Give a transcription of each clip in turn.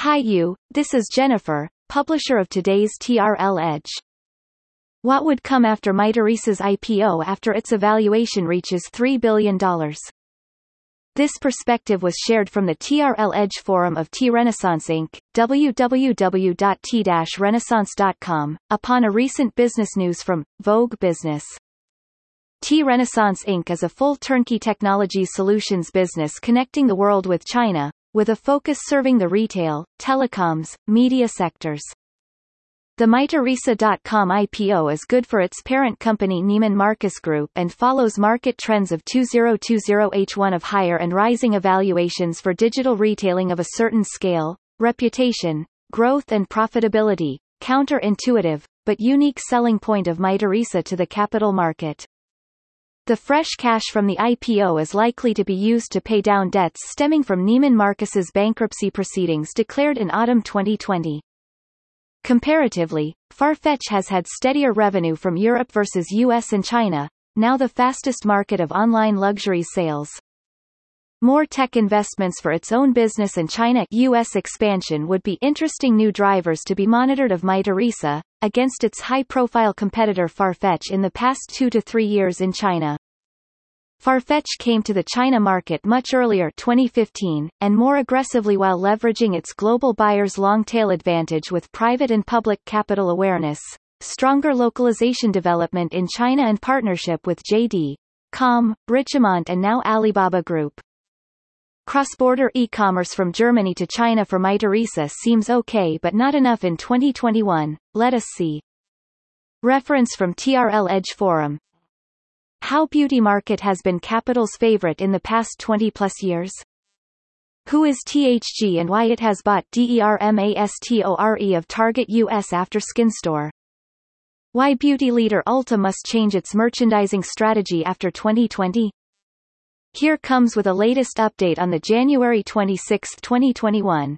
Hi you, this is Jennifer, publisher of today's TRL Edge. What would come after Mytheresa IPO after its evaluation reaches $3 billion? This perspective was shared from the TRL Edge forum of T-Renaissance Inc., www.t-renaissance.com, upon a recent business news from Vogue Business. T-Renaissance Inc. is a full turnkey technology solutions business connecting the world with China, with a focus serving the retail, telecoms, media sectors. The Mytheresa.com IPO is good for its parent company Neiman Marcus Group and follows market trends of 2020H1 of higher and rising evaluations for digital retailing of a certain scale, reputation, growth and profitability, counterintuitive, but unique selling point of Mytheresa to the capital market. The fresh cash from the IPO is likely to be used to pay down debts stemming from Neiman Marcus's bankruptcy proceedings declared in autumn 2020. Comparatively, Farfetch has had steadier revenue from Europe versus US and China, now the fastest market of online luxury sales. More tech investments for its own business and China US expansion would be interesting new drivers to be monitored of Mytheresa, against its high-profile competitor Farfetch in the past two to three years in China. Farfetch came to the China market much earlier 2015, and more aggressively while leveraging its global buyers' long-tail advantage with private and public capital awareness, stronger localization development in China and partnership with JD, Com, Richemont and now Alibaba Group. Cross-border e-commerce from Germany to China for Mytheresa seems okay but not enough in 2021, let us see. Reference from TRL Edge Forum, how beauty market has been capital's favorite in the past 20 plus years? Who is THG and why it has bought DERMASTORE of Target US after SkinStore? Why beauty leader Ulta must change its merchandising strategy after 2020? Here comes with a latest update on the January 26, 2021,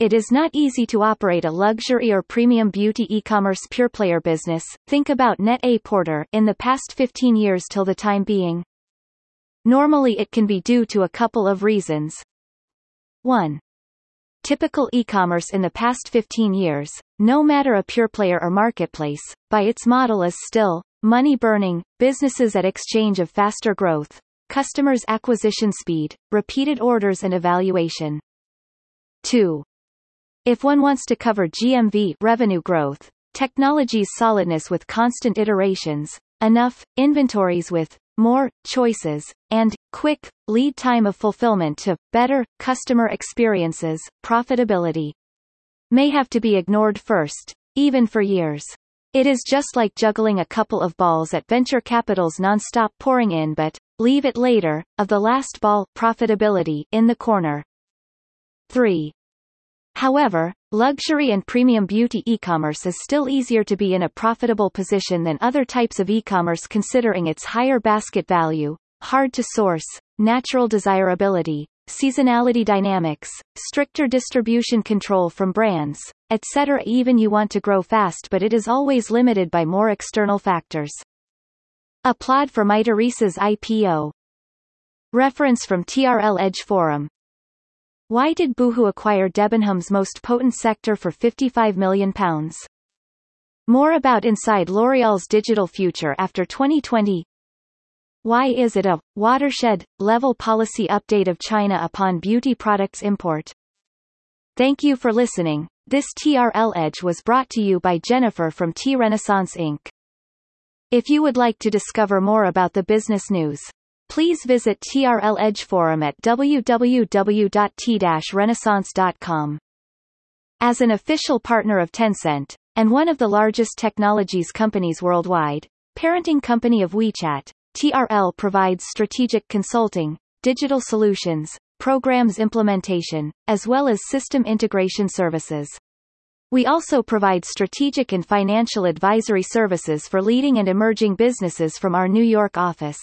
it is not easy to operate a luxury or premium beauty e-commerce pure-player business, think about Net-a-Porter in the past 15 years till the time being. Normally it can be due to a couple of reasons. 1. Typical e-commerce in the past 15 years, no matter a pure player or marketplace, by its model is still, money-burning, businesses at exchange of faster growth, customers acquisition speed, repeated orders and evaluation. 2. If one wants to cover GMV revenue growth, technology's solidness with constant iterations, enough, inventories with more choices, and quick lead time of fulfillment to better customer experiences, profitability may have to be ignored first, even for years. It is just like juggling a couple of balls at venture capital's non-stop pouring in but, leave it later, of the last ball profitability in the corner. 3. However, luxury and premium beauty e-commerce is still easier to be in a profitable position than other types of e-commerce considering its higher basket value, hard to source, natural desirability, seasonality dynamics, stricter distribution control from brands, etc. Even you want to grow fast but it is always limited by more external factors. Applaud for Mytheresa's IPO. Reference from TRL Edge Forum why did Boohoo acquire Debenhams' most potent sector for £55 million? More about Inside L'Oréal's digital future after 2020 Why is it a watershed level policy update of China upon beauty products import? Thank you for listening. This TRL Edge was brought to you by Jennifer from T Renaissance Inc. If you would like to discover more about the business news, Please visit TRL Edge Forum at www.t-renaissance.com. As an official partner of Tencent, and one of the largest technologies companies worldwide, parenting company of WeChat, TRL provides strategic consulting, digital solutions, programs implementation, as well as system integration services. We also provide strategic and financial advisory services for leading and emerging businesses from our New York office.